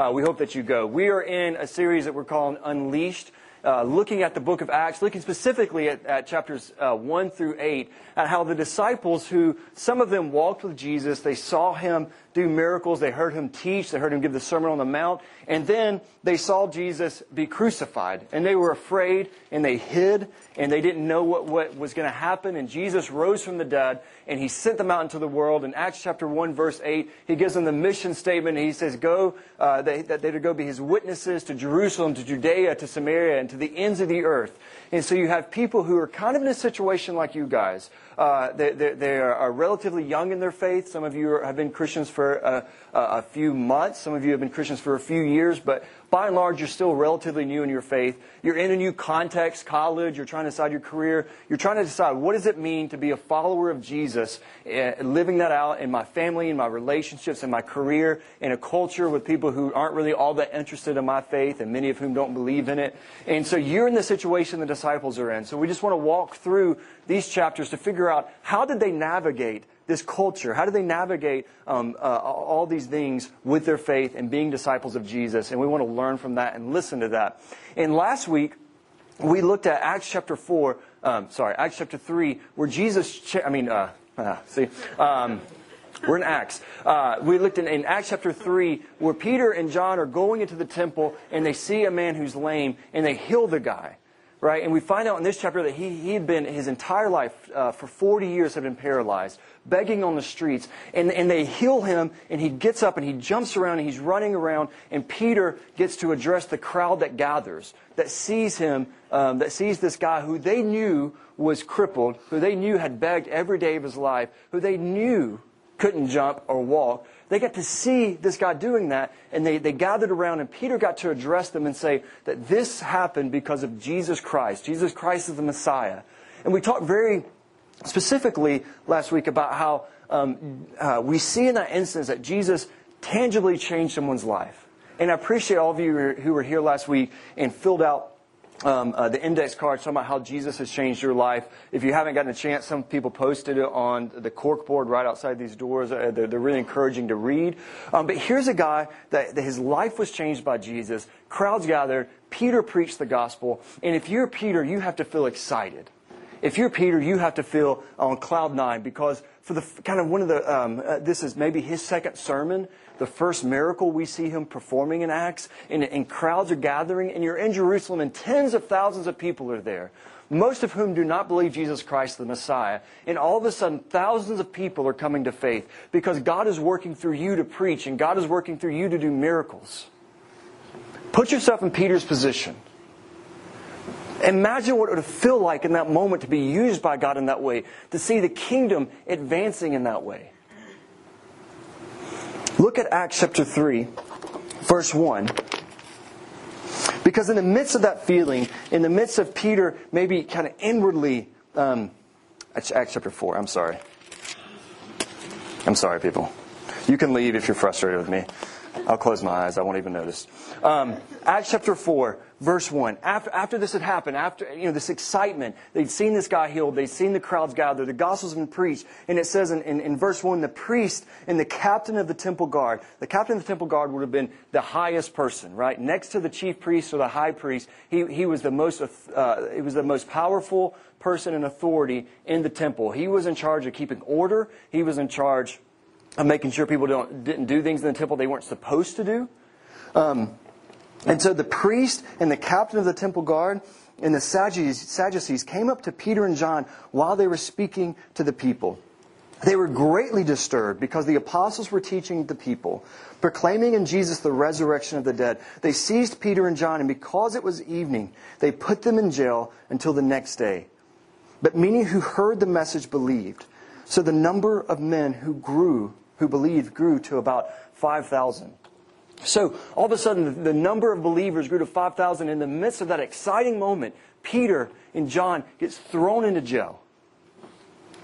uh, we hope that you go. We are in a series that we're calling Unleashed. Uh, looking at the book of Acts, looking specifically at, at chapters uh, 1 through 8, at how the disciples, who some of them walked with Jesus, they saw him do miracles, they heard him teach, they heard him give the Sermon on the Mount, and then they saw Jesus be crucified. And they were afraid, and they hid, and they didn't know what, what was going to happen. And Jesus rose from the dead, and he sent them out into the world. In Acts chapter 1, verse 8, he gives them the mission statement, he says, Go, uh, they, that they're to go be his witnesses to Jerusalem, to Judea, to Samaria, and to the ends of the earth. And so you have people who are kind of in a situation like you guys. Uh, they, they, they, are relatively young in their faith. Some of you have been Christians for a, a, few months. Some of you have been Christians for a few years. But by and large, you're still relatively new in your faith. You're in a new context, college. You're trying to decide your career. You're trying to decide what does it mean to be a follower of Jesus, uh, living that out in my family, in my relationships, in my career, in a culture with people who aren't really all that interested in my faith, and many of whom don't believe in it. And so you're in the situation the disciples are in. So we just want to walk through these chapters to figure out how did they navigate this culture? How do they navigate um, uh, all these things with their faith and being disciples of Jesus? And we want to learn from that and listen to that. And last week, we looked at Acts chapter 4, um, sorry, Acts chapter 3, where Jesus, cha- I mean, uh, uh, see, um, we're in Acts. Uh, we looked in, in, Acts chapter 3 where Peter and John are going into the temple and they see a man who's lame and they heal the guy right? And we find out in this chapter that he, he had been, his entire life, uh, for 40 years, had been paralyzed, begging on the streets. And, and they heal him, and he gets up and he jumps around and he's running around. And Peter gets to address the crowd that gathers, that sees him, um, that sees this guy who they knew was crippled, who they knew had begged every day of his life, who they knew couldn't jump or walk. They got to see this guy doing that, and they, they gathered around, and Peter got to address them and say that this happened because of Jesus Christ. Jesus Christ is the Messiah. And we talked very specifically last week about how um, uh, we see in that instance that Jesus tangibly changed someone's life. And I appreciate all of you who were here last week and filled out um, uh, the index card talking about how Jesus has changed your life. If you haven't gotten a chance, some people posted it on the cork board right outside these doors. Uh, they're, they're, really encouraging to read. Um, but here's a guy that, that his life was changed by Jesus. Crowds gathered. Peter preached the gospel. And if you're Peter, you have to feel excited. If you're Peter, you have to feel on cloud nine because for the kind of one of the, um, uh, this is maybe his second sermon the first miracle we see him performing in Acts, and, and crowds are gathering, and you're in Jerusalem, and tens of thousands of people are there most of whom do not believe Jesus Christ the Messiah. And all of a sudden, thousands of people are coming to faith because God is working through you to preach and God is working through you to do miracles. Put yourself in Peter's position. Imagine what it would feel like in that moment to be used by God in that way, to see the kingdom advancing in that way. Look at Acts chapter 3, verse 1. Because in the midst of that feeling, in the midst of Peter maybe kind of inwardly, um, Acts chapter 4, I'm sorry. I'm sorry, people. You can leave if you're frustrated with me. I'll close my eyes. I won't even notice. Um, Acts chapter 4, verse 1. After, after this had happened, after you know this excitement, they'd seen this guy healed, they'd seen the crowds gather, the gospel's been preached, and it says in, in, in, verse 1, the priest and the captain of the temple guard. The captain of the temple guard would have been the highest person, right? Next to the chief priest or the high priest, he, he was the most uh, he was the most powerful person in authority in the temple. He was in charge of keeping order. He was in charge of making sure people don't, didn't do things in the temple they weren't supposed to do. Um, and so the priest and the captain of the temple guard and the Sadducees came up to Peter and John while they were speaking to the people. They were greatly disturbed because the apostles were teaching the people, proclaiming in Jesus the resurrection of the dead. They seized Peter and John, and because it was evening, they put them in jail until the next day. But many who heard the message believed. So the number of men who grew, who believed, grew to about 5,000. So all of a sudden, the number of believers grew to 5,000. In the midst of that exciting moment, Peter and John gets thrown into jail.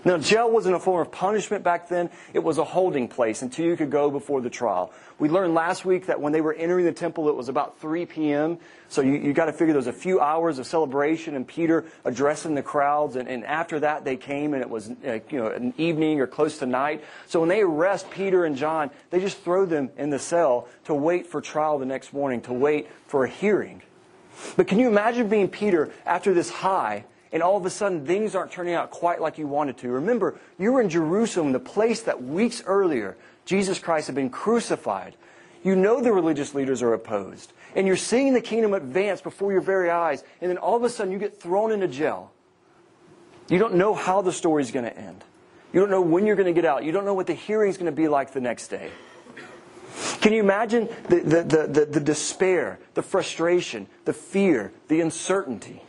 Now, jail wasn't a form of punishment back then. It was a holding place until you could go before the trial. We learned last week that when they were entering the temple, it was about 3 p.m. So you, you got to figure there was a few hours of celebration and Peter addressing the crowds. And, and after that, they came and it was uh, you know, an evening or close to night. So when they arrest Peter and John, they just throw them in the cell to wait for trial the next morning, to wait for a hearing. But can you imagine being Peter after this high? And all of a sudden things aren't turning out quite like you wanted to. Remember, you were in Jerusalem, the place that weeks earlier Jesus Christ had been crucified. You know the religious leaders are opposed. And you're seeing the kingdom advance before your very eyes. And then all of a sudden you get thrown into jail. You don't know how the story's going to end. You don't know when you're going to get out. You don't know what the hearing's going to be like the next day. Can you imagine the, the, the, the, the despair, the frustration, the fear, the uncertainty?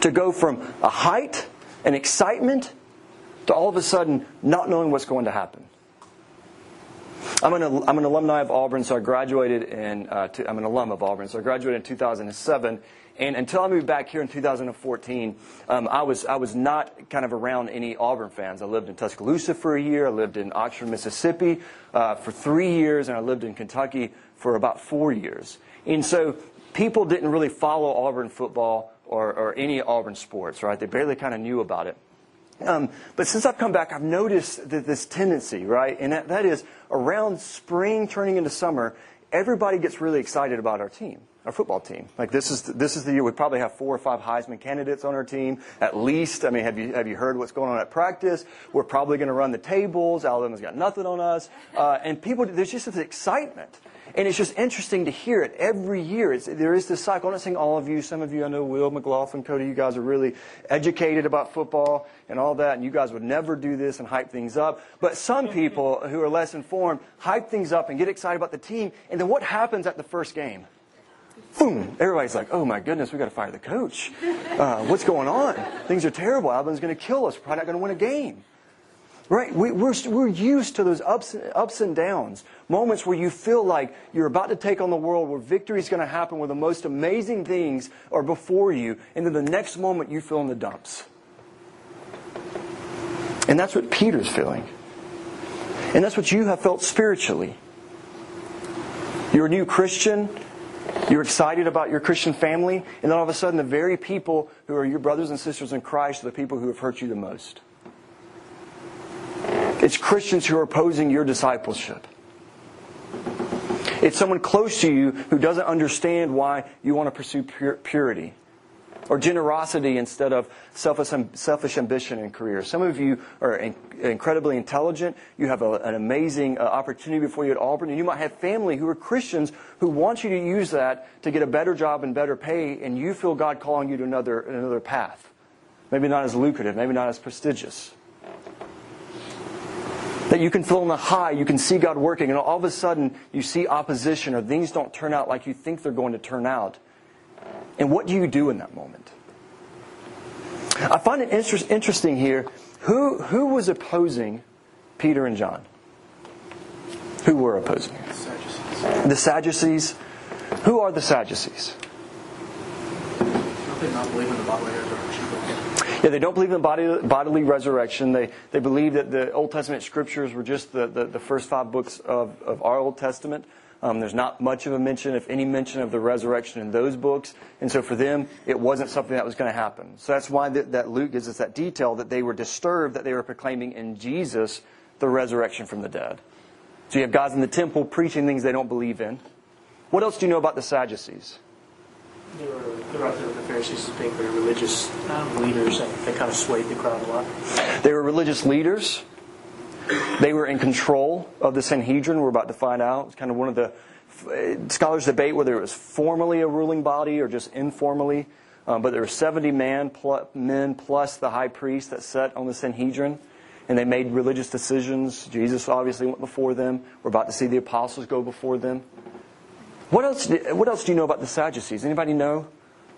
To go from a height and excitement to all of a sudden not knowing what's going to happen. I'm an, I'm an alumni of Auburn, so I graduated in, uh, to, I'm an alum of Auburn, so I graduated in 2007. And until I moved back here in 2014, um, I, was, I was not kind of around any Auburn fans. I lived in Tuscaloosa for a year, I lived in Oxford, Mississippi uh, for three years, and I lived in Kentucky for about four years. And so people didn't really follow Auburn football or, or any Auburn sports, right? They barely kind of knew about it. Um, but since I've come back, I've noticed that this tendency, right? And that, that is around spring turning into summer, everybody gets really excited about our team, our football team. Like this is this is the year we probably have four or five Heisman candidates on our team at least. I mean, have you have you heard what's going on at practice? We're probably going to run the tables. Alabama's got nothing on us, uh, and people there's just this excitement. And it's just interesting to hear it every year. It's, there is this cycle. I'm not saying all of you, some of you, I know Will, McLaughlin, Cody, you guys are really educated about football and all that, and you guys would never do this and hype things up. But some people who are less informed hype things up and get excited about the team, and then what happens at the first game? Boom! Everybody's like, "Oh my goodness, we got to fire the coach. Uh, what's going on? Things are terrible. Alabama's going to kill us. We're probably not going to win a game." Right? We, we're, we're used to those ups, ups and downs, moments where you feel like you're about to take on the world, where victory is going to happen, where the most amazing things are before you, and then the next moment you feel in the dumps. And that's what Peter's feeling. And that's what you have felt spiritually. You're a new Christian. You're excited about your Christian family. And then all of a sudden, the very people who are your brothers and sisters in Christ are the people who have hurt you the most. It's Christians who are opposing your discipleship. It's someone close to you who doesn't understand why you want to pursue purity or generosity instead of selfish, ambition and career. Some of you are incredibly intelligent. You have an amazing uh, opportunity before you at Auburn, and you might have family who are Christians who want you to use that to get a better job and better pay, and you feel God calling you to another, another path. Maybe not as lucrative, maybe not as prestigious. That you can feel on the high, you can see God working, and all of a sudden you see opposition or things don't turn out like you think they're going to turn out. And what do you do in that moment? I find it inter- interesting here. Who, who was opposing Peter and John? Who were opposing? The Sadducees. The Sadducees. Who are the Sadducees? Don't they not believe in the bodily yeah, they don't believe in body, bodily resurrection. They, they believe that the Old Testament scriptures were just the, the, the first five books of, of our Old Testament. Um, there's not much of a mention, if any mention, of the resurrection in those books. And so for them, it wasn't something that was going to happen. So that's why that, that Luke gives us that detail that they were disturbed that they were proclaiming in Jesus the resurrection from the dead. So you have guys in the temple preaching things they don't believe in. What else do you know about the Sadducees? They were, were there with the Pharisees as being very religious um, leaders, and they kind of swayed the crowd a lot. They were religious leaders. They were in control of the Sanhedrin. We're about to find out. It's kind of one of the scholars debate whether it was formally a ruling body or just informally. Um, but there were 70 man men plus the high priest that sat on the Sanhedrin, and they made religious decisions. Jesus obviously went before them. We're about to see the apostles go before them. What else? What else do you know about the Sadducees? Anybody know?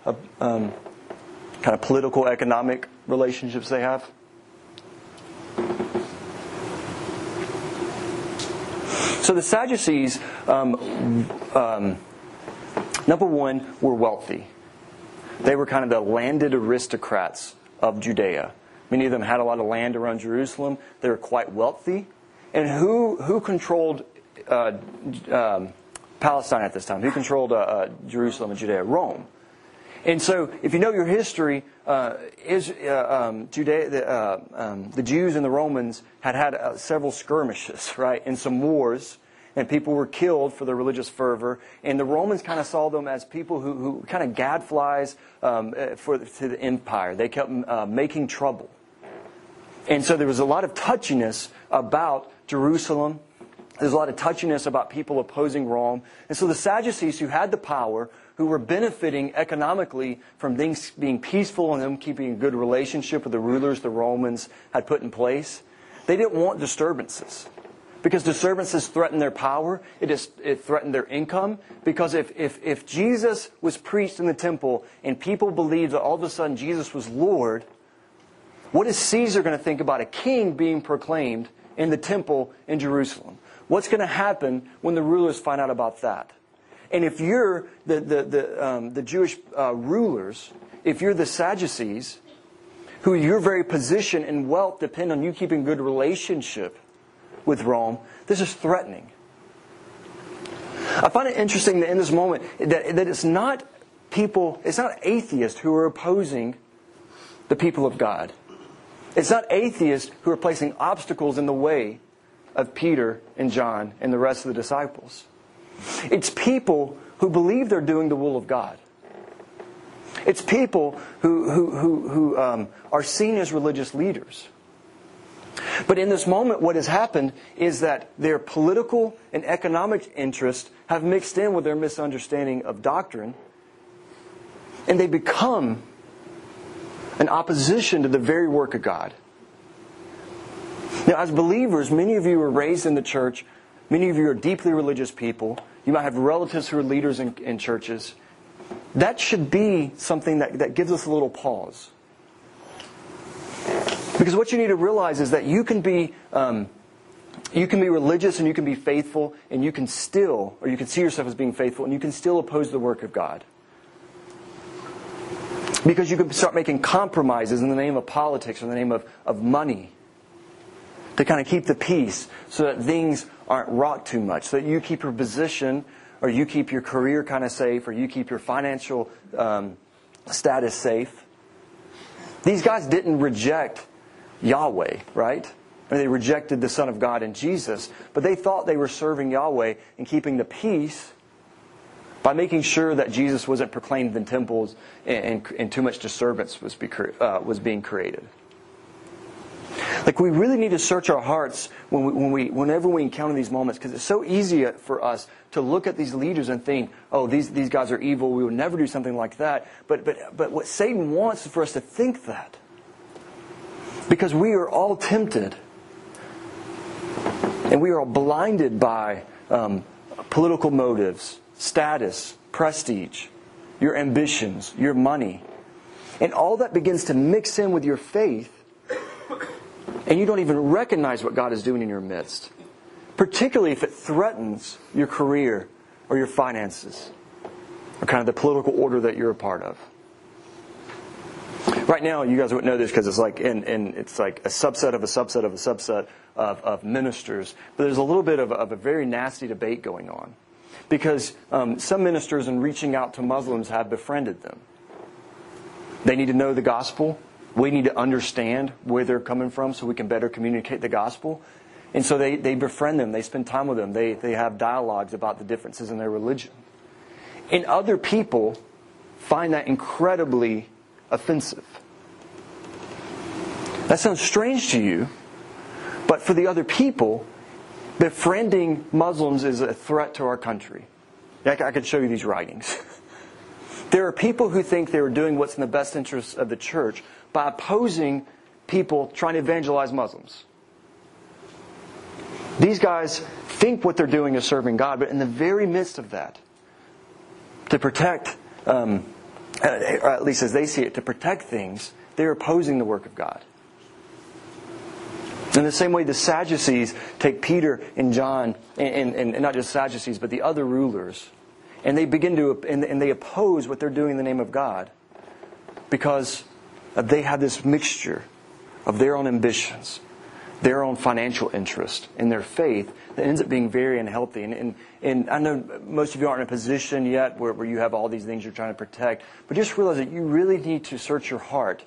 Uh, um, kind of political, economic relationships they have. So the Sadducees, um, um, number one, were wealthy. They were kind of the landed aristocrats of Judea. Many of them had a lot of land around Jerusalem. They were quite wealthy. And who, who controlled uh, um, Palestine at this time? Who controlled uh, uh, Jerusalem and Judea? Rome. And so, if you know your history, uh, is, uh, um, Judea, the, uh, um, the, Jews and the Romans had had uh, several skirmishes, right, and some wars, and people were killed for their religious fervor. And the Romans kind of saw them as people who, who kind of gadflies um, for to the empire. They kept making trouble, and so there was a lot of touchiness about Jerusalem. There's a lot of touchiness about people opposing Rome. And so the Sadducees, who had the power, who were benefiting economically from things being peaceful and them keeping a good relationship with the rulers the Romans had put in place, they didn't want disturbances. Because disturbances threatened their power, it, is, it threatened their income. Because if, if, if Jesus was preached in the temple and people believed that all of a sudden Jesus was Lord, what is Caesar going to think about a king being proclaimed in the temple in Jerusalem? What's going to happen when the rulers find out about that? And if you're the, the, the, um, the Jewish uh, rulers, if you're the Sadducees, who your very position and wealth depend on you keeping good relationship with Rome, this is threatening. I find it interesting that in this moment that, that it's not people, it's not atheists who are opposing the people of God. It's not atheists who are placing obstacles in the way of Peter and John and the rest of the disciples. It's people who believe they're doing the will of God. It's people who, who, who, who um, are seen as religious leaders. But in this moment, what has happened is that their political and economic interests have mixed in with their misunderstanding of doctrine, and they become an opposition to the very work of God. Now, as believers, many of you were raised in the church Many of you are deeply religious people. You might have relatives who are leaders in, in churches. That should be something that, that gives us a little pause. Because what you need to realize is that you can be um, you can be religious and you can be faithful and you can still, or you can see yourself as being faithful and you can still oppose the work of God. Because you can start making compromises in the name of politics or in the name of, of money to kind of keep the peace so that things aren't rocked too much, so that you keep your position or you keep your career kind of safe or you keep your financial um, status safe. These guys didn't reject Yahweh, right? I mean, they rejected the Son of God and Jesus, but they thought they were serving Yahweh and keeping the peace by making sure that Jesus wasn't proclaimed in temples and, and, and too much disturbance was, be, uh, was being created. Like we really need to search our hearts when we, when we, whenever we encounter these moments, because it's so easy for us to look at these leaders and think, "Oh, these these guys are evil. We would never do something like that." But but but what Satan wants is for us to think that, because we are all tempted, and we are all blinded by um, political motives, status, prestige, your ambitions, your money, and all that begins to mix in with your faith and you don't even recognize what God is doing in your midst, particularly if it threatens your career or your finances or kind of the political order that you're a part of. Right now, you guys wouldn't know this because it's like in, it's like a subset of a subset of a subset of, of ministers. But there's a little bit of of a very nasty debate going on because um, some ministers in reaching out to Muslims have befriended them. They need to know the gospel. We need to understand where they're coming from so we can better communicate the gospel. And so they, they befriend them, they spend time with them, they, they have dialogues about the differences in their religion. And other people find that incredibly offensive. That sounds strange to you, but for the other people, befriending Muslims is a threat to our country. I could show you these writings. There are people who think they are doing what's in the best interest of the church by opposing people trying to evangelize Muslims. These guys think what they're doing is serving God, but in the very midst of that, to protect, um, or at least as they see it, to protect things, they're opposing the work of God. In the same way, the Sadducees take Peter and John, and, and, and not just Sadducees, but the other rulers, and they begin to, and, and they oppose what they're doing in the name of God because they have this mixture of their own ambitions, their own financial interest, and their faith that ends up being very unhealthy. And, and, and I know most of you aren't in a position yet where, where you have all these things you're trying to protect, but just realize that you really need to search your heart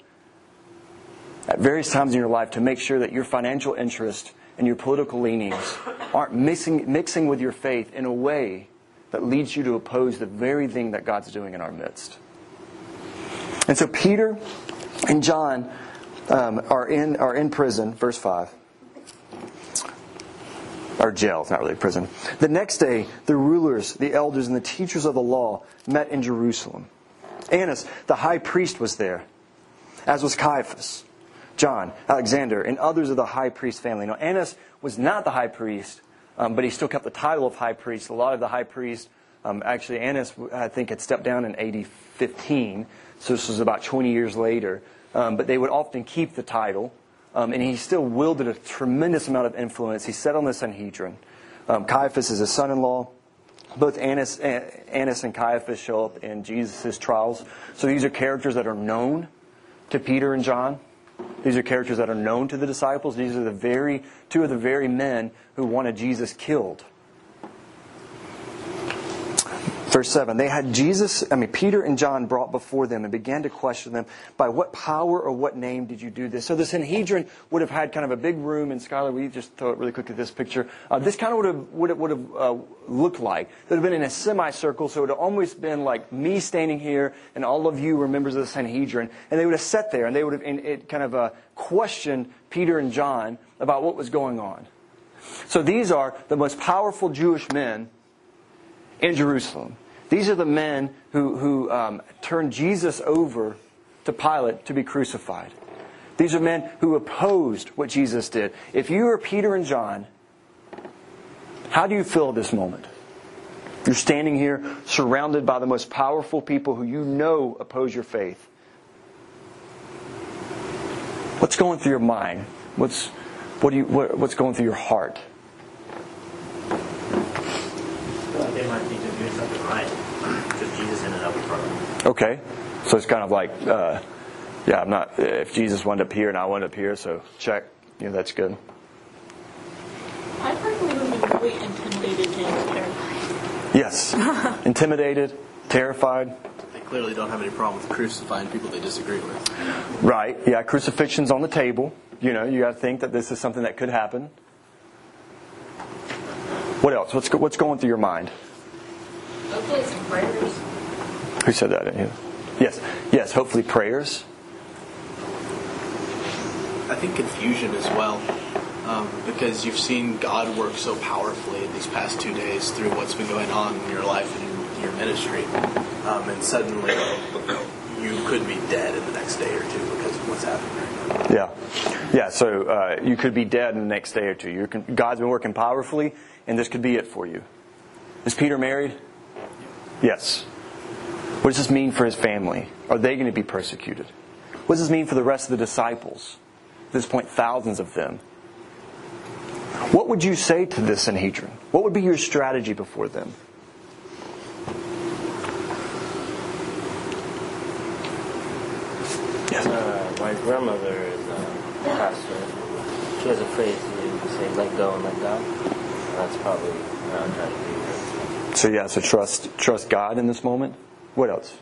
at various times in your life to make sure that your financial interest and your political leanings aren't mixing, mixing with your faith in a way that leads you to oppose the very thing that God's doing in our midst. And so Peter and John um, are in are in prison. Verse five. Or jail, it's not really prison. The next day, the rulers, the elders, and the teachers of the law met in Jerusalem. Annas, the high priest, was there, as was Caiaphas, John, Alexander, and others of the high priest family. Now, Annas was not the high priest, um, but he still kept the title of high priest. A lot of the high priests, um, actually, Annas, I think, had stepped down in AD 15, so this was about 20 years later. Um, but they would often keep the title. Um, and he still wielded a tremendous amount of influence. He sat on the Sanhedrin. Um, Caiaphas is his son in law. Both Annas, Annas and Caiaphas show up in Jesus' trials. So these are characters that are known to Peter and John. These are characters that are known to the disciples. These are the very two of the very men who wanted Jesus killed. Verse 7 They had Jesus, I mean, Peter and John brought before them and began to question them, By what power or what name did you do this? So the Sanhedrin would have had kind of a big room, and Skylar, we just throw it really quick at this picture. Uh, this kind of would have, would have, would have uh, looked like. It would have been in a semicircle, so it would have almost been like me standing here, and all of you were members of the Sanhedrin, and they would have sat there, and they would have it kind of uh, questioned Peter and John about what was going on. So these are the most powerful Jewish men in Jerusalem. These are the men who, who um, turned Jesus over to Pilate to be crucified. These are men who opposed what Jesus did. If you are Peter and John, how do you feel at this moment? You're standing here surrounded by the most powerful people who you know oppose your faith. What's going through your mind? What's, what do you, what, what's going through your heart? They might they're doing something right because Jesus ended up in front of them. Okay, so it's kind of like, uh, yeah, I'm not. If Jesus wound up here and I wound up here, so check. Yeah, that's good. I probably would have been really intimidated and terrified. Yes, intimidated, terrified. They clearly don't have any problem with crucifying people they disagree with. Right. Yeah, crucifixion's on the table. You know, you got to think that this is something that could happen. What else? What's what's going through your mind? Hopefully some prayers. Who said that? Yeah. Yes. Yes. Hopefully prayers. I think confusion as well, um, because you've seen God work so powerfully these past two days through what's been going on in your life and your ministry, um, and suddenly you could be dead in the next day or two because of what's happening right now. Yeah. Yeah. So uh, you could be dead in the next day or two. You're, con- God's been working powerfully, and this could be it for you. Is Peter married? Yes. What does this mean for his family? Are they going to be persecuted? What does this mean for the rest of the disciples? At this point, thousands of them. What would you say to this Sanhedrin? What would be your strategy before them? Yes. Uh, my grandmother is a pastor. She has a phrase to say, let go and let God. That's probably what I'm trying to do. So yeah, so trust trust God in this moment. What else?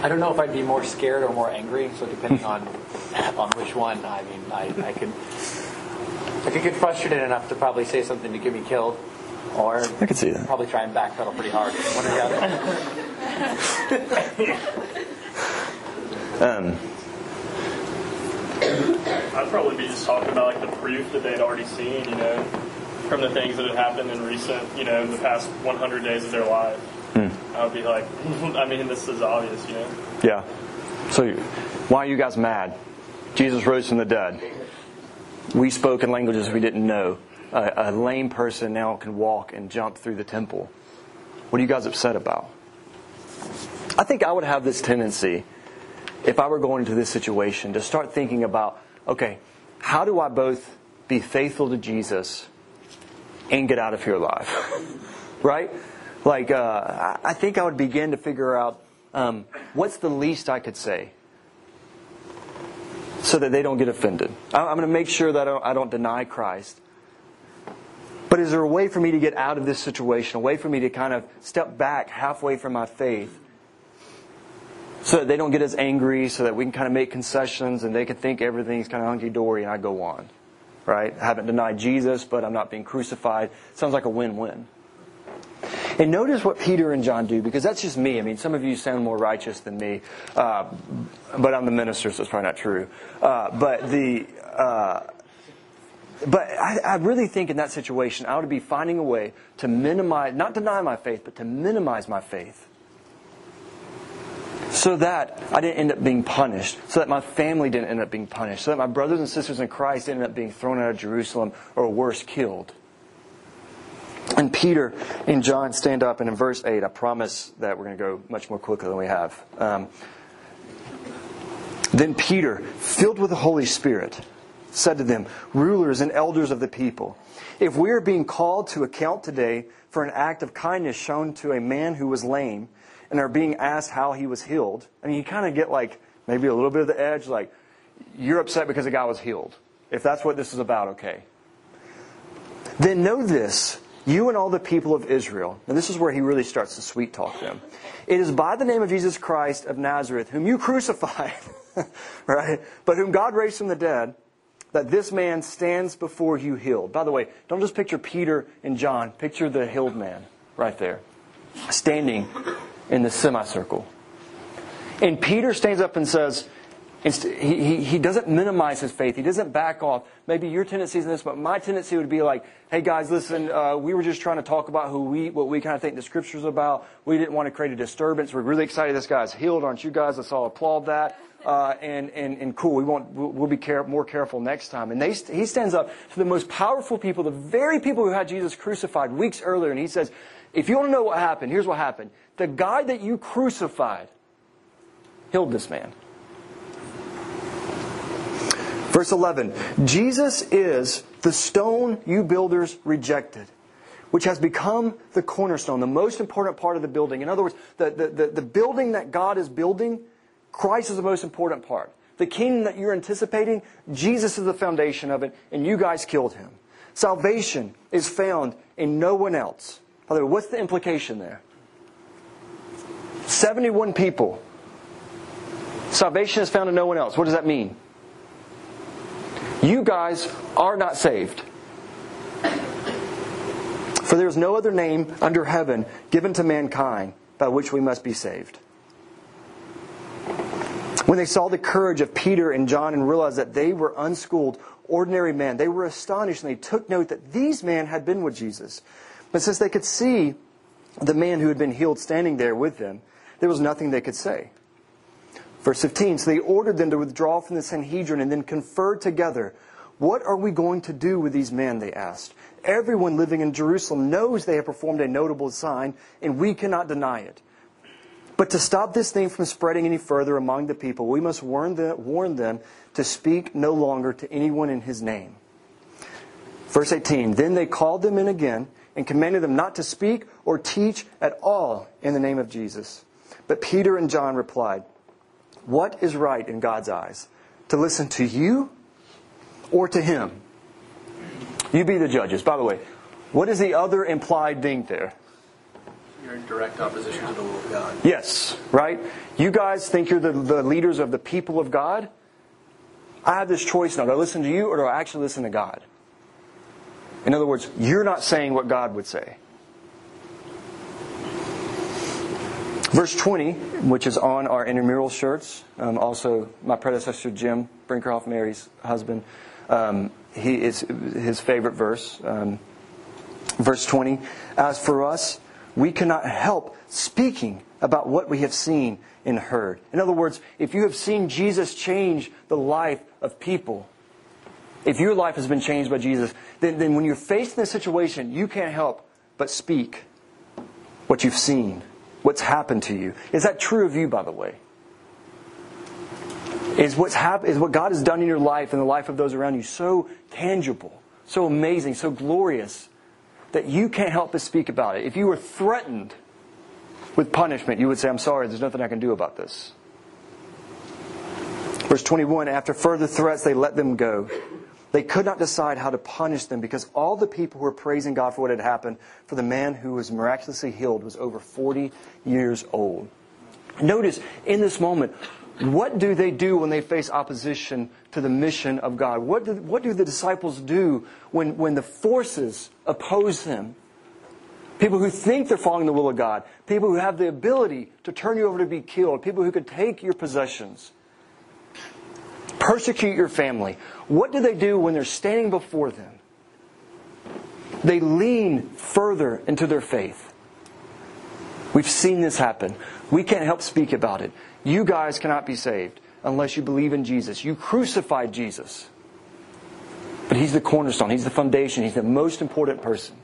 I don't know if I'd be more scared or more angry. So depending on on which one, I mean, I, I could I could get frustrated enough to probably say something to get me killed, or I could see that. probably try and backpedal pretty hard. One or the other. Um, I'd probably be just talking about like the proof that they'd already seen, you know, from the things that had happened in recent, you know, the past 100 days of their life. Hmm. I would be like, I mean, this is obvious, you know. yeah. So why are you guys mad? Jesus rose from the dead. We spoke in languages we didn't know. A, a lame person now can walk and jump through the temple. What are you guys upset about? I think I would have this tendency, if I were going into this situation, to start thinking about okay, how do I both be faithful to Jesus and get out of here alive? right? Like, uh, I think I would begin to figure out um, what's the least I could say so that they don't get offended. I'm going to make sure that I don't, I don't deny Christ. But is there a way for me to get out of this situation, a way for me to kind of step back halfway from my faith so that they don't get as angry, so that we can kind of make concessions and they can think everything's kind of hunky dory and I go on? Right? I haven't denied Jesus, but I'm not being crucified. Sounds like a win win. And notice what Peter and John do, because that's just me. I mean, some of you sound more righteous than me, uh, but I'm the minister, so it's probably not true. Uh, but the. Uh, but I, I, really think in that situation, I ought to be finding a way to minimize, not deny my faith, but to minimize my faith. So that I didn't end up being punished, so that my family didn't end up being punished, so that my brothers and sisters in Christ didn't up being thrown out of Jerusalem or worse, killed. And Peter and John stand up, and in verse 8, I promise that we're going to go much more quickly than we have. Um, then Peter, filled with the Holy Spirit, said to them, Rulers and elders of the people, if we are being called to account today for an act of kindness shown to a man who was lame, and are being asked how he was healed, I mean, you kind of get like maybe a little bit of the edge, like, you're upset because a guy was healed. If that's what this is about, okay. Then know this you and all the people of Israel, and this is where he really starts to sweet talk them. It is by the name of Jesus Christ of Nazareth, whom you crucified, right? But whom God raised from the dead, that this man stands before you healed. By the way, don't just picture Peter and John, picture the healed man right there, standing in the semicircle. And Peter stands up and says, he, he, doesn't minimize his faith. He doesn't back off. Maybe your tendency is this, but my tendency would be like, hey guys, listen, uh, we were just trying to talk about who we, what we kind of think the scripture's about. We didn't want to create a disturbance. We're really excited this guy's healed, aren't you guys? Let's all applaud that. Uh, and, and, and cool, we won't, we'll, we'll be care, more careful next time. And they, he stands up to the most powerful people, the very people who had Jesus crucified weeks earlier, and he says, if you want to know what happened, here's what happened. The guy that you crucified healed this man. Verse 11 Jesus is the stone you builders rejected, which has become the cornerstone, the most important part of the building. In other words, the, the, the, the building that God is building, Christ is the most important part. The kingdom that you're anticipating, Jesus is the foundation of it, and you guys killed him. Salvation is found in no one else. By the way, what's the implication there? 71 people. Salvation is found in no one else. What does that mean? You guys are not saved. For there is no other name under heaven given to mankind by which we must be saved. When they saw the courage of Peter and John and realized that they were unschooled, ordinary men, they were astonished and they took note that these men had been with Jesus. But since they could see the man who had been healed standing there with them, there was nothing they could say. Verse 15 So they ordered them to withdraw from the Sanhedrin and then conferred together. What are we going to do with these men? They asked. Everyone living in Jerusalem knows they have performed a notable sign, and we cannot deny it. But to stop this thing from spreading any further among the people, we must warn them, warn them to speak no longer to anyone in his name. Verse 18 Then they called them in again and commanded them not to speak or teach at all in the name of Jesus. But Peter and John replied, what is right in God's eyes? To listen to you or to Him? You be the judges. By the way, what is the other implied thing there? You're in direct opposition to the will of God. Yes, right? You guys think you're the, the leaders of the people of God? I have this choice now. Do I listen to you or do I actually listen to God? In other words, you're not saying what God would say. Verse 20, which is on our intramural shirts, um, also my predecessor Jim Brinkerhoff, Mary's husband, um, he is his favorite verse. Um, verse 20, as for us, we cannot help speaking about what we have seen and heard. In other words, if you have seen Jesus change the life of people, if your life has been changed by Jesus, then, then when you're faced in this situation, you can't help but speak what you've seen what's happened to you. Is that true of you, by the way? Is, what's hap- is what God has done in your life and the life of those around you so tangible, so amazing, so glorious that you can't help but speak about it. If you were threatened with punishment, you would say, I'm sorry, there's nothing I can do about this. Verse 21 After further threats, they let them go. They could not decide how to punish them because all the people who were praising God for what had happened, for the man who was miraculously healed was over 40 years old. Notice in this moment, what do they do when they face opposition to the mission of God? What do, what do the disciples do when, when the forces oppose them? People who think they're following the will of God, people who have the ability to turn you over to be killed, people who could take your possessions, persecute your family. What do they do when they're standing before them? They lean further into their faith. We've seen this happen. We can't help speak about it. You guys cannot be saved unless you believe in Jesus. You crucified Jesus. But He's the cornerstone, He's the foundation, He's the most important person.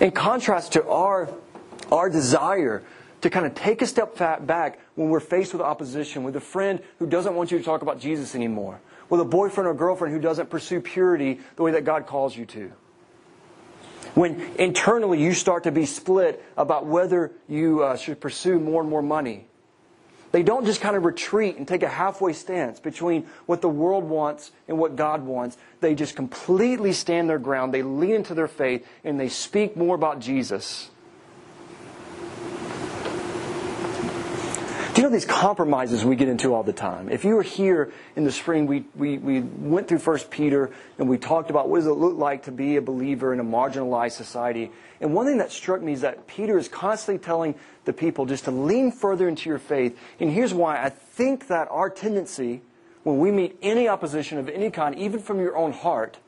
In contrast to our, our desire to kind of take a step back when we're faced with opposition, with a friend who doesn't want you to talk about Jesus anymore, with a boyfriend or girlfriend who doesn't pursue purity the way that God calls you to. When internally you start to be split about whether you uh, should pursue more and more money. They don't just kind of retreat and take a halfway stance between what the world wants and what God wants. They just completely stand their ground. They lean into their faith and they speak more about Jesus you know these compromises we get into all the time? If you were here in the spring, we, we, we went through First Peter and we talked about what does it look like to be a believer in a marginalized society. And one thing that struck me is that Peter is constantly telling the people just to lean further into your faith. And here's why. I think that our tendency, when we meet any opposition of any kind, even from your own heart,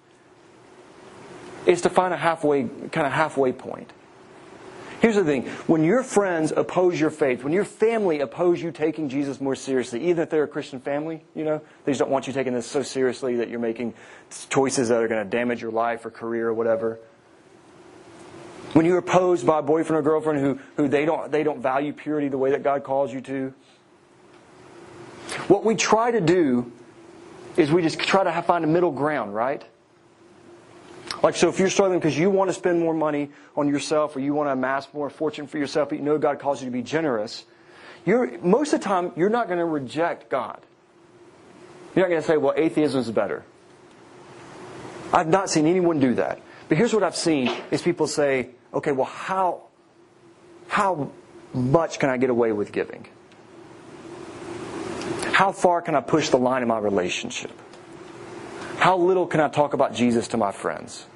is to find a halfway, kind of halfway point. Here's the thing when your friends oppose your faith, when your family oppose you taking Jesus more seriously, even if they're a Christian family, you know, they just don't want you taking this so seriously that you're making choices that are going to damage your life or career or whatever. When you're opposed by a boyfriend or girlfriend who, who they, don't, they don't value purity the way that God calls you to. What we try to do is we just try to find a middle ground, right? Like, so if you're struggling because you want to spend more money on yourself or you want to amass more fortune for yourself, but you know God calls you to be generous, you're, most of the time, you're not going to reject God. You're not going to say, well, atheism is better. I've not seen anyone do that. But here's what I've seen is people say, okay, well, how, how much can I get away with giving? How far can I push the line in my relationship? How little can I talk about Jesus to my friends?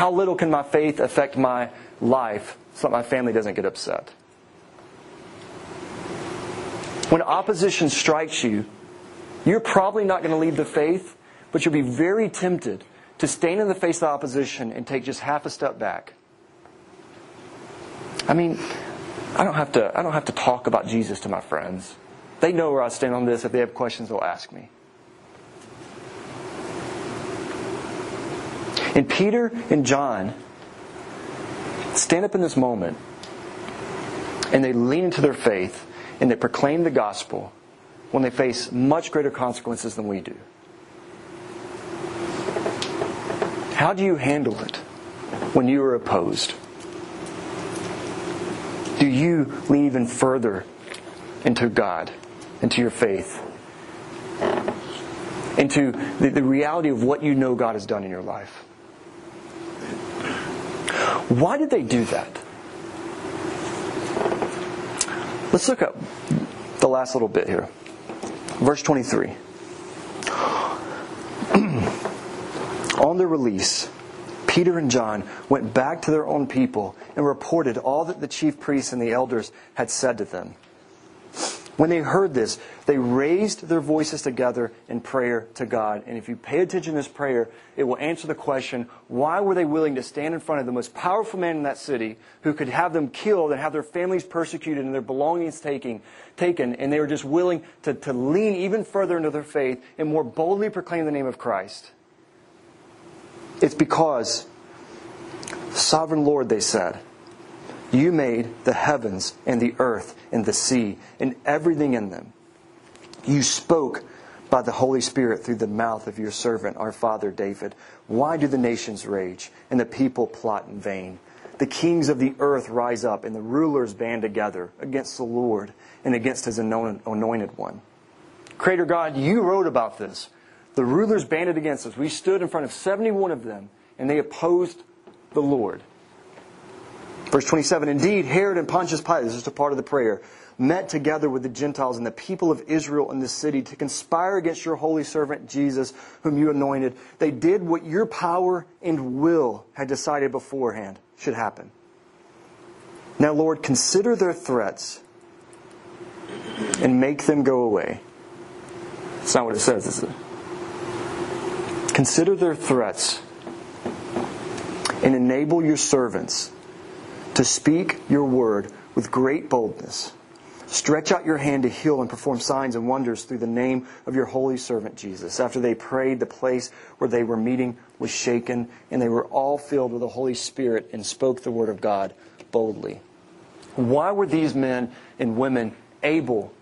How little can my faith affect my life so that my family doesn't get upset? When opposition strikes you, you're probably not going to leave the faith, but you'll be very tempted to stand in the face of the opposition and take just half a step back. I mean, I don't have to, I don't have to talk about Jesus to my friends. They know where I stand on this. If they have questions, they'll ask me. And Peter and John stand up in this moment and they lean into their faith and they proclaim the gospel when they face much greater consequences than we do. How do you handle it when you are opposed? Do you lean even further into God, into your faith, into the, the reality of what you know God has done in your life? Why did they do that? Let's look at the last little bit here. Verse 23. On their release, Peter and John went back to their own people and reported all that the chief priests and the elders had said to them. When they heard this, they raised their voices together in prayer to God. And if you pay attention to this prayer, it will answer the question why were they willing to stand in front of the most powerful man in that city who could have them killed and have their families persecuted and their belongings taken, taken and they were just willing to, to lean even further into their faith and more boldly proclaim the name of Christ? It's because, Sovereign Lord, they said, you made the heavens and the earth and the sea and everything in them. You spoke by the Holy Spirit through the mouth of your servant, our father David. Why do the nations rage and the people plot in vain? The kings of the earth rise up and the rulers band together against the Lord and against his anointed one. Creator God, you wrote about this. The rulers banded against us. We stood in front of 71 of them and they opposed the Lord. Verse 27 Indeed, Herod and Pontius Pilate, this is just a part of the prayer, met together with the Gentiles and the people of Israel in the city to conspire against your holy servant Jesus, whom you anointed. They did what your power and will had decided beforehand should happen. Now, Lord, consider their threats and make them go away. That's not what it says, is it? Consider their threats and enable your servants to speak your word with great boldness. Stretch out your hand to heal and perform signs and wonders through the name of your holy servant Jesus. After they prayed, the place where they were meeting was shaken, and they were all filled with the Holy Spirit and spoke the word of God boldly. Why were these men and women able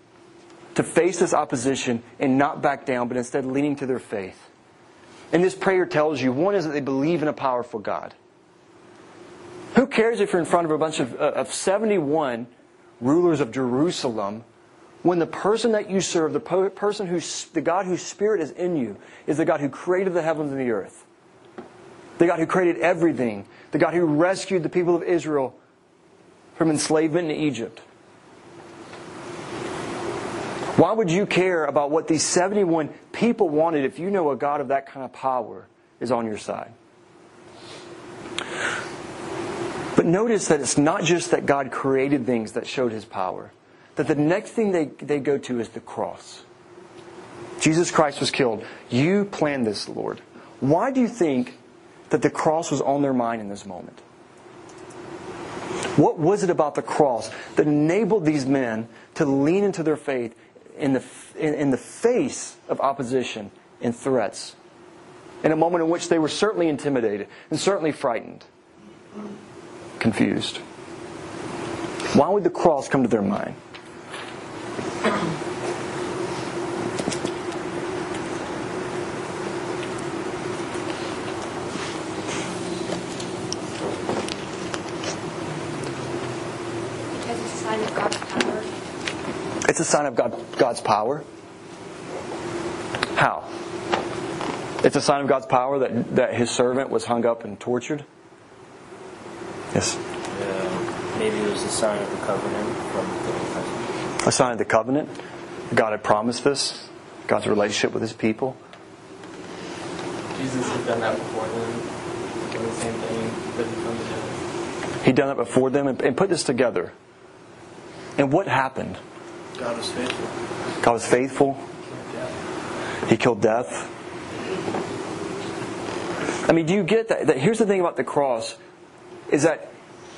to face this opposition and not back down, but instead leaning to their faith? And this prayer tells you one is that they believe in a powerful God. Who cares if you're in front of a bunch of, uh, of 71 rulers of Jerusalem when the person that you serve, the person who's, the God whose spirit is in you, is the God who created the heavens and the earth? The God who created everything. The God who rescued the people of Israel from enslavement in Egypt. Why would you care about what these 71 people wanted if you know a God of that kind of power is on your side? But notice that it's not just that God created things that showed his power, that the next thing they, they go to is the cross. Jesus Christ was killed. You planned this, Lord. Why do you think that the cross was on their mind in this moment? What was it about the cross that enabled these men to lean into their faith in the, in, in the face of opposition and threats? In a moment in which they were certainly intimidated and certainly frightened confused. Why would the cross come to their mind? Because it's a sign of God's power. It's a sign of God, God's power. How? It's a sign of God's power that, that his servant was hung up and tortured. Yes. Uh, maybe it was a sign of the covenant from the Old A sign of the covenant. God had promised this. God's relationship with His people. Jesus had done that before them. Done the same thing, put them together. He'd done it before them and, and put this together. And what happened? God was faithful. God was faithful. He killed death. I mean, do you get that? that here's the thing about the cross is that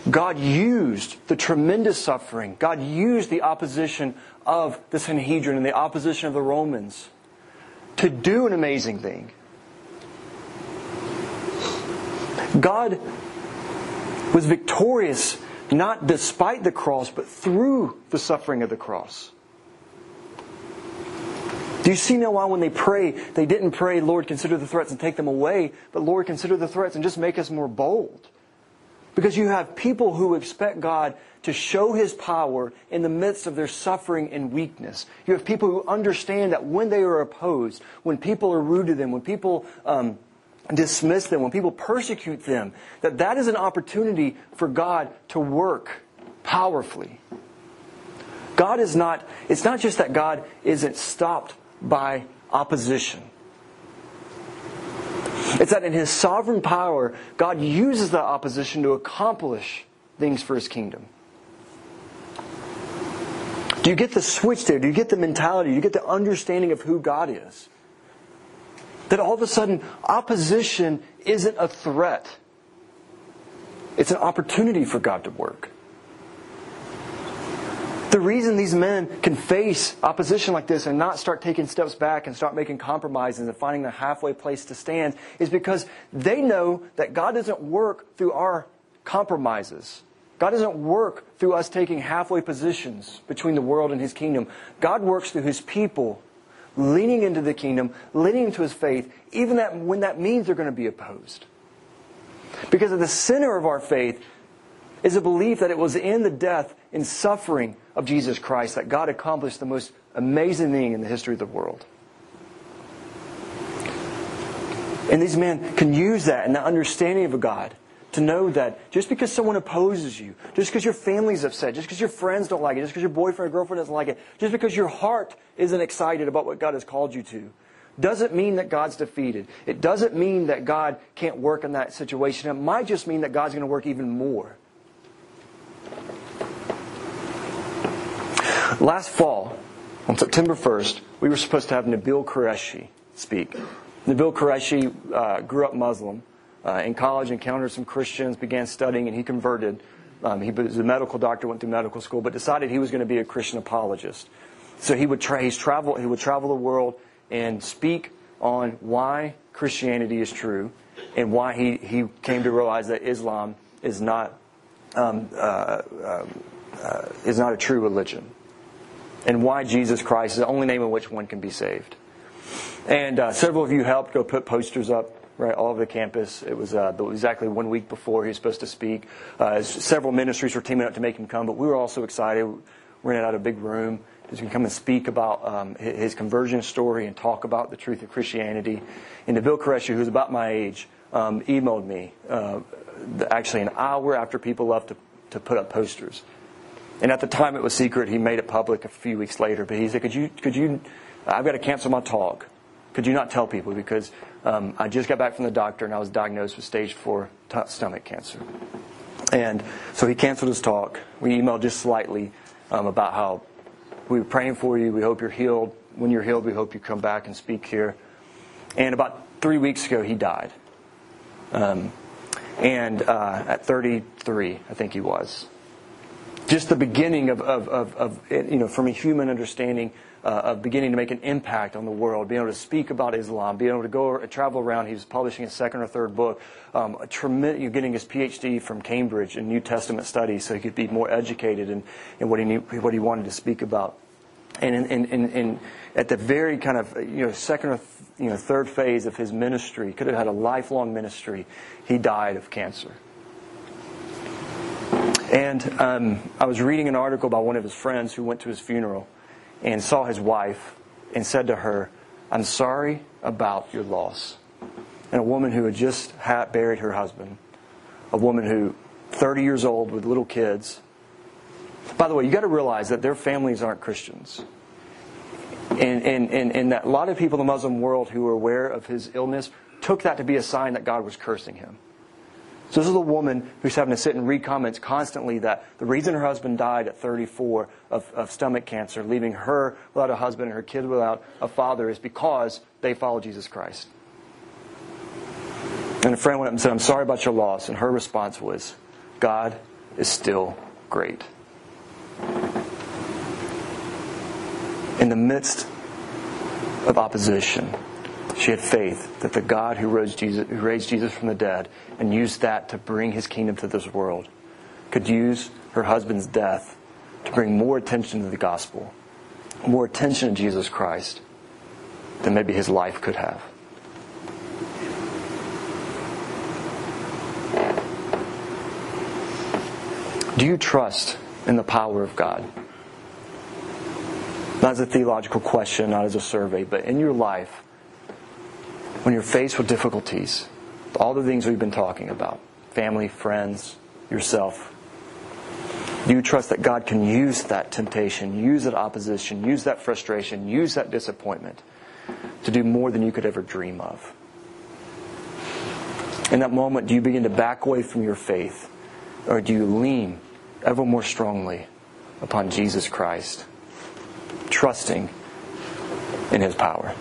God used the tremendous suffering, God used the opposition of the Sanhedrin and the opposition of the Romans to do an amazing thing. God was victorious not despite the cross, but through the suffering of the cross. Do you see now why when they pray, they didn't pray, Lord, consider the threats and take them away, but Lord, consider the threats and just make us more bold? Because you have people who expect God to show His power in the midst of their suffering and weakness. You have people who understand that when they are opposed, when people are rude to them, when people um, dismiss them, when people persecute them, that that is an opportunity for God to work powerfully. God is not, it's not just that God isn't stopped by opposition. It's that in His sovereign power, God uses that opposition to accomplish things for His kingdom. Do you get the switch there? Do you get the mentality? Do you get the understanding of who God is? That all of a sudden, opposition isn't a threat, it's an opportunity for God to work. The reason these men can face opposition like this and not start taking steps back and start making compromises and finding the halfway place to stand is because they know that God doesn't work through our compromises. God doesn't work through us taking halfway positions between the world and His kingdom. God works through His people leaning into the kingdom, leaning into his faith, even that when that means they're going to be opposed. Because at the center of our faith is a belief that it was in the death in suffering of Jesus Christ that God accomplished the most amazing thing in the history of the world. And these men can use that and the understanding of a God to know that just because someone opposes you, just because your family's upset, just because your friends don't like it, just because your boyfriend or girlfriend doesn't like it, just because your heart isn't excited about what God has called you to, doesn't mean that God's defeated. It doesn't mean that God can't work in that situation. It might just mean that God's going to work even more. Last fall, on September 1st, we were supposed to have Nabil Qureshi speak. Nabil Qureshi uh, grew up Muslim. Uh, in college, encountered some Christians, began studying, and he converted. Um, he was a medical doctor, went through medical school, but decided he was going to be a Christian apologist. So he would tra- he's travel he would travel the world and speak on why Christianity is true and why he, he came to realize that Islam is not um, uh, uh, uh is not a true religion and why Jesus Christ is the only name in which one can be saved. And uh, several of you helped go put posters up right all over the campus. It was uh, exactly one week before he was supposed to speak. Uh, several ministries were teaming up to make him come, but we were also excited. We rented out a big room. He's going to come and speak about um, his conversion story and talk about the truth of Christianity. And Nabil Qureshi, who's about my age, um, emailed me uh, actually an hour after people left to, to put up posters. And at the time it was secret. He made it public a few weeks later. But he said, "Could you? Could you? I've got to cancel my talk. Could you not tell people because um, I just got back from the doctor and I was diagnosed with stage four t- stomach cancer." And so he canceled his talk. We emailed just slightly um, about how we were praying for you. We hope you're healed. When you're healed, we hope you come back and speak here. And about three weeks ago, he died. Um, and uh, at 33, I think he was just the beginning of, of, of, of, you know, from a human understanding uh, of beginning to make an impact on the world, being able to speak about Islam, being able to go travel around. He was publishing his second or third book, um, getting his PhD from Cambridge in New Testament studies, so he could be more educated in, in what he knew, what he wanted to speak about. And at the very kind of you know second or th- you know third phase of his ministry, could have had a lifelong ministry. He died of cancer. And um, I was reading an article by one of his friends who went to his funeral and saw his wife and said to her, I'm sorry about your loss. And a woman who had just had buried her husband, a woman who, 30 years old with little kids. By the way, you got to realize that their families aren't Christians. And, and, and, and that a lot of people in the Muslim world who were aware of his illness took that to be a sign that God was cursing him. So this is a woman who's having to sit and read comments constantly that the reason her husband died at 34 of, of stomach cancer, leaving her without a husband and her kids without a father, is because they follow Jesus Christ. And a friend went up and said, I'm sorry about your loss. And her response was, God is still great. In the midst of opposition, she had faith that the God who raised, Jesus, who raised Jesus from the dead and used that to bring his kingdom to this world could use her husband's death to bring more attention to the gospel, more attention to Jesus Christ than maybe his life could have. Do you trust in the power of God? Not as a theological question, not as a survey, but in your life, when you're faced with difficulties, all the things we've been talking about family, friends, yourself do you trust that God can use that temptation, use that opposition, use that frustration, use that disappointment to do more than you could ever dream of? In that moment, do you begin to back away from your faith, or do you lean ever more strongly upon Jesus Christ, trusting in His power?